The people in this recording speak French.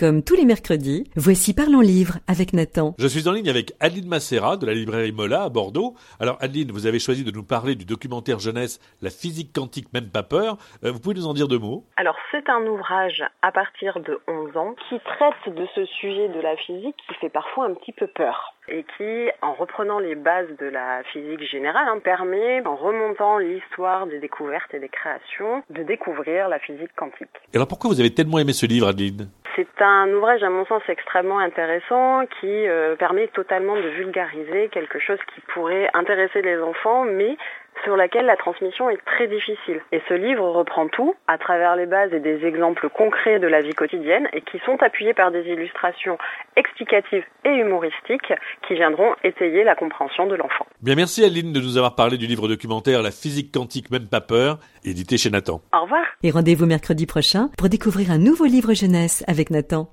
Comme tous les mercredis, voici Parlons Livre avec Nathan. Je suis en ligne avec Adeline Massera de la librairie Mola à Bordeaux. Alors Adeline, vous avez choisi de nous parler du documentaire jeunesse La physique quantique, même pas peur. Euh, vous pouvez nous en dire deux mots? Alors c'est un ouvrage à partir de 11 ans qui traite de ce sujet de la physique qui fait parfois un petit peu peur et qui, en reprenant les bases de la physique générale, hein, permet, en remontant l'histoire des découvertes et des créations, de découvrir la physique quantique. Et alors pourquoi vous avez tellement aimé ce livre, Adeline? C'est un ouvrage, à mon sens, extrêmement intéressant qui euh, permet totalement de vulgariser quelque chose qui pourrait intéresser les enfants, mais sur laquelle la transmission est très difficile. Et ce livre reprend tout à travers les bases et des exemples concrets de la vie quotidienne et qui sont appuyés par des illustrations explicatives et humoristiques qui viendront étayer la compréhension de l'enfant. Bien, merci Aline de nous avoir parlé du livre documentaire La physique quantique même pas peur, édité chez Nathan. Au revoir. Et rendez-vous mercredi prochain pour découvrir un nouveau livre jeunesse avec Nathan.